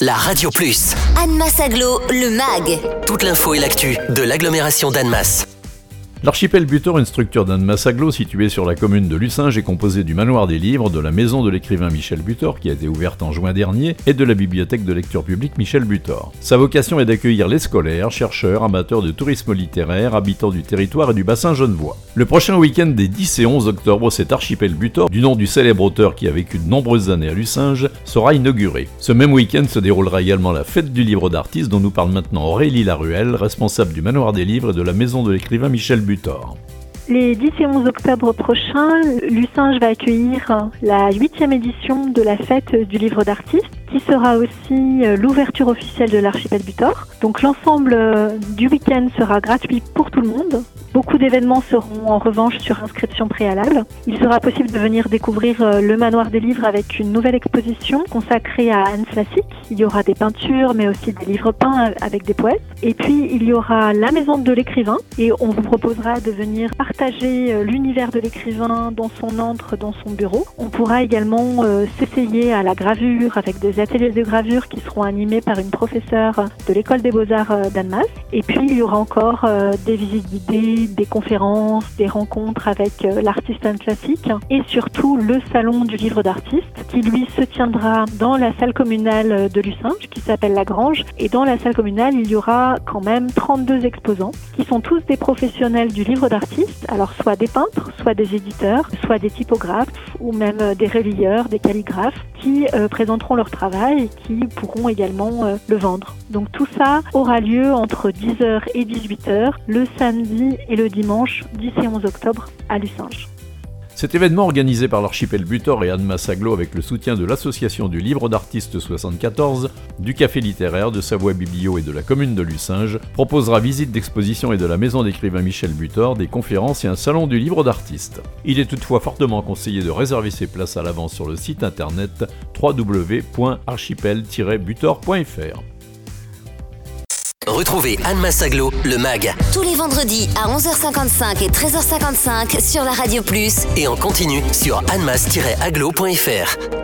la Radio Plus. Annemasse Aglo, le MAG. Toute l'info et l'actu de l'agglomération d'Annemasse. L'archipel Butor, une structure d'Annemasse Aglo située sur la commune de Lucinge, est composée du manoir des livres, de la maison de l'écrivain Michel Butor, qui a été ouverte en juin dernier, et de la bibliothèque de lecture publique Michel Butor. Sa vocation est d'accueillir les scolaires, chercheurs, amateurs de tourisme littéraire, habitants du territoire et du bassin genevois. Le prochain week-end des 10 et 11 octobre, cet archipel Butor, du nom du célèbre auteur qui a vécu de nombreuses années à Lucinge, sera inauguré. Ce même week-end se déroulera également la fête du livre d'artistes dont nous parle maintenant Aurélie Laruelle, responsable du manoir des livres et de la maison de l'écrivain Michel Butor. Les 10 et 11 octobre prochains, Lucinge va accueillir la huitième édition de la fête du livre d'artistes qui sera aussi euh, l'ouverture officielle de l'archipel Butor. Donc l'ensemble euh, du week-end sera gratuit pour tout le monde. Beaucoup d'événements seront en revanche sur inscription préalable. Il sera possible de venir découvrir euh, le manoir des livres avec une nouvelle exposition consacrée à Anne Flassic. Il y aura des peintures mais aussi des livres peints avec des poètes. Et puis il y aura la maison de l'écrivain et on vous proposera de venir partager l'univers de l'écrivain dans son antre, dans son bureau. On pourra également s'essayer à la gravure avec des ateliers de gravure qui seront animés par une professeure de l'école des beaux-arts euh, d'Annemasse. Et puis il y aura encore euh, des visites guidées, des conférences, des rencontres avec euh, l'artiste classique et surtout le salon du livre d'artiste qui lui se tiendra dans la salle communale de Lucinge qui s'appelle La Grange. Et dans la salle communale, il y aura quand même 32 exposants qui sont tous des professionnels du livre d'artiste, alors soit des peintres, soit des éditeurs, soit des typographes ou même des relieurs, des calligraphes qui présenteront leur travail et qui pourront également euh, le vendre. Donc tout ça aura lieu entre 10h et 18h le samedi et le dimanche 10 et 11 octobre à Lucinge. Cet événement organisé par l'archipel Butor et Anne Massaglo avec le soutien de l'association du Livre d'Artistes 74, du Café littéraire, de Savoie Biblio et de la commune de Lucinge proposera visite d'exposition et de la maison d'écrivain Michel Butor, des conférences et un salon du livre d'artistes. Il est toutefois fortement conseillé de réserver ses places à l'avance sur le site internet www.archipel-butor.fr. Retrouvez Anne Massaglo, le MAG. Tous les vendredis à 11h55 et 13h55 sur la Radio Plus. Et en continu sur annemass-aglo.fr.